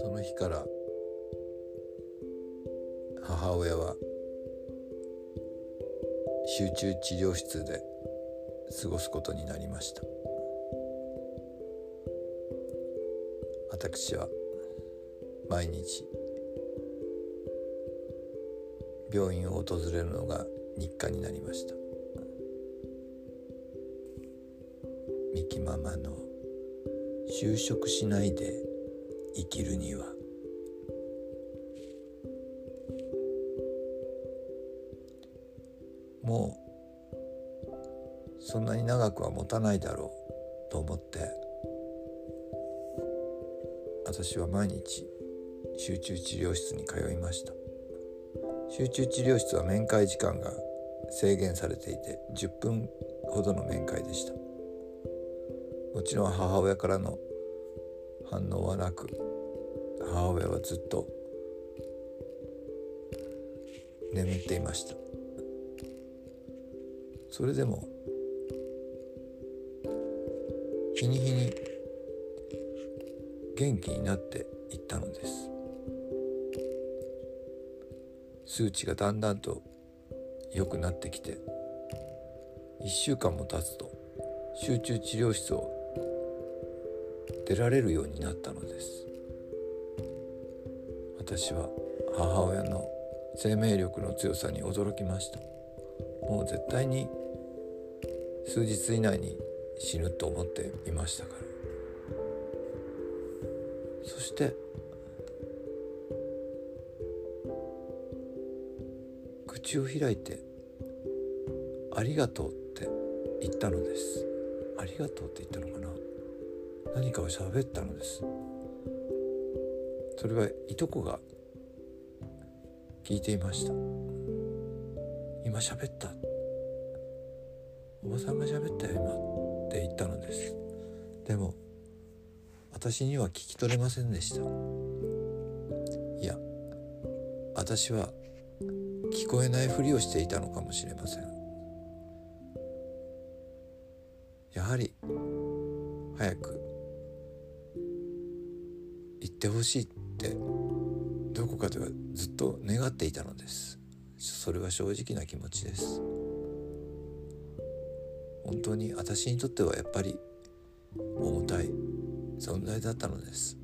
その日から母親は集中治療室で過ごすことになりました。私は毎日病院を訪れるのが日課になりました。ミキママの就職しないで生きるには。もうそんなに長くは持たないだろうと思って私は毎日集中治療室に通いました。集中治療室は面会時間が制限されていて10分ほどの面会でした。もちろん母親からの反応はなく母親はずっと眠っていました。それでも日に日に元気になっていったのです。数値がだんだんと良くなってきて1週間も経つと集中治療室を出られるようになったのです。私は母親の生命力の強さに驚きました。もう絶対に数日以内に死ぬと思っていましたから。そして口を開いて「ありがとう」って言ったのです。ありがとうって言ったのかな？何かを喋ったのです。それはいとこが聞いていました。今喋った。おばさんが喋ったよ今って言ったのです。でも私には聞き取れませんでした。いや私は聞こえないふりをしていたのかもしれません。やはり早くってほしいってどこかではずっと願っていたのです。それは正直な気持ちです。本当に私にとってはやっぱり重たい存在だったのです。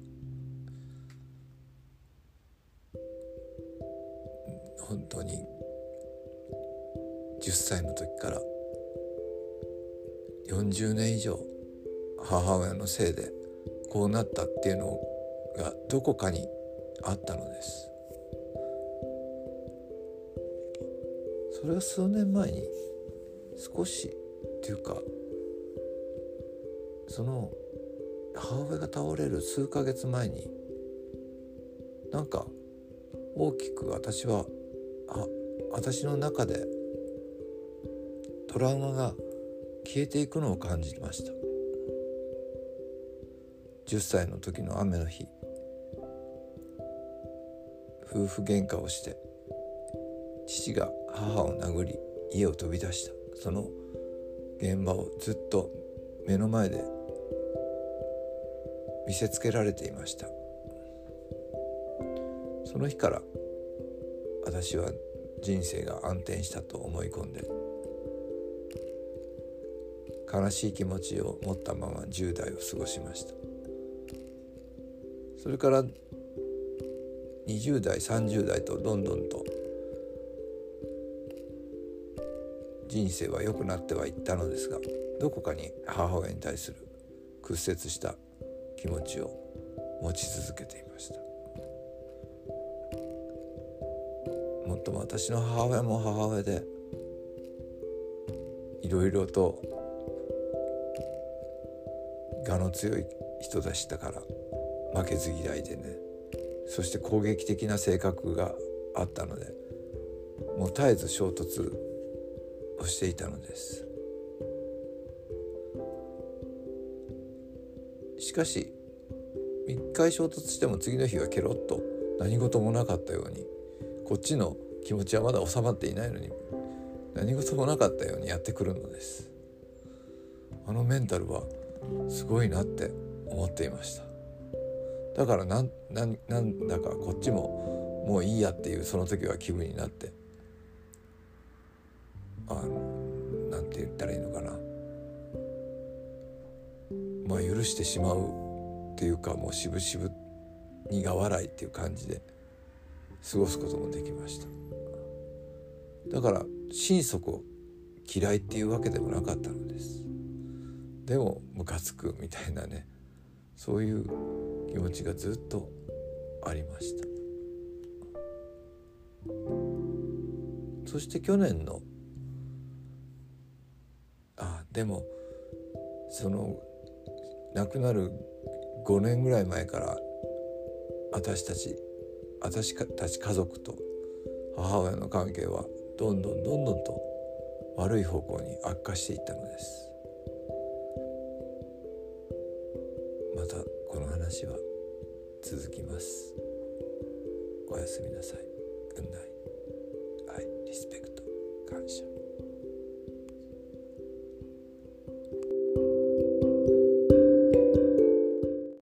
本当に10歳の時から40年以上母親のせいでこうなったっていうのをがどこかにあったのです。それは数年前に少しっていうかその母親が倒れる数ヶ月前になんか大きく私はあ私の中でトラウマが消えていくのを感じました。10歳の時の雨の日。夫婦喧嘩をして父が母を殴り家を飛び出した。その現場をずっと目の前で見せつけられていました。その日から私は人生が暗転したと思い込んで悲しい気持ちを持ったまま10代を過ごしました。それから20代30代とどんどんと。人生は良くなってはいったのですがどこかに母親に対する屈折した気持ちを持ち続けていました。もっとも私の母親も母親でいろいろと我の強い人でしたから負けず嫌いでね。そして攻撃的な性格があったのでもう絶えず衝突をしていたのです。しかし一回衝突しても次の日はケロッと何事もなかったようにこっちの気持ちはまだ収まっていないのに何事もなかったようにやってくるのです。あのメンタルはすごいなって思っていました。だからなんなんなんだかこっちももういいやっていうその時は気分になって。あのなんて言ったらいいのかな。まあ許してしまうっていうかもうしぶしぶ苦笑いっていう感じで過ごすこともできました。だから心底嫌いっていうわけでもなかったのです。でもムカつくみたいなね。そういう気持ちがずっとありました。そして去年のあでもその亡くなる5年ぐらい前から私たち私たち家族と母親の関係はどんどんどんどんと悪い方向に悪化していったのです。また話は続きますおやすみなさい。Good night.